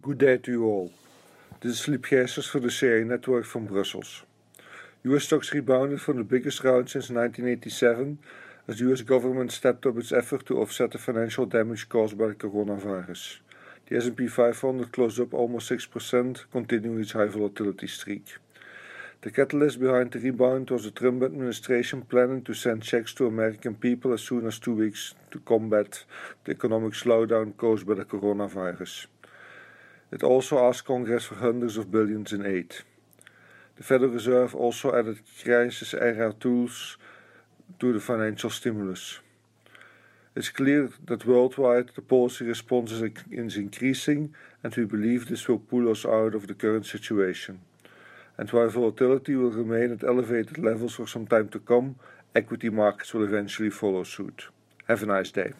Good day to you all. This is Philippe Geesters for the CA Network from Brussels. US stocks rebounded from the biggest round since 1987 as US government stepped up its effort to offset the financial damage caused by the coronavirus. The S&P 500 closed up almost 6%, continuing its high volatility streak. The catalyst behind the rebound was the Trump administration planning to send checks to American people as soon as two weeks to combat the economic slowdown caused by the coronavirus. It also asked Congress for hundreds of billions in aid. The Federal Reserve also added crisis era tools to the financial stimulus. It's clear that worldwide the policy response is increasing, and we believe this will pull us out of the current situation and while volatility will remain at elevated levels for some time to come, equity markets will eventually follow suit. Have a nice day.